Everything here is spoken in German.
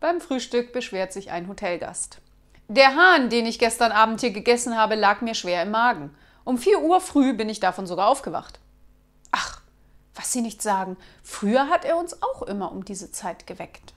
Beim Frühstück beschwert sich ein Hotelgast. Der Hahn, den ich gestern Abend hier gegessen habe, lag mir schwer im Magen. Um 4 Uhr früh bin ich davon sogar aufgewacht. Ach, was Sie nicht sagen, früher hat er uns auch immer um diese Zeit geweckt.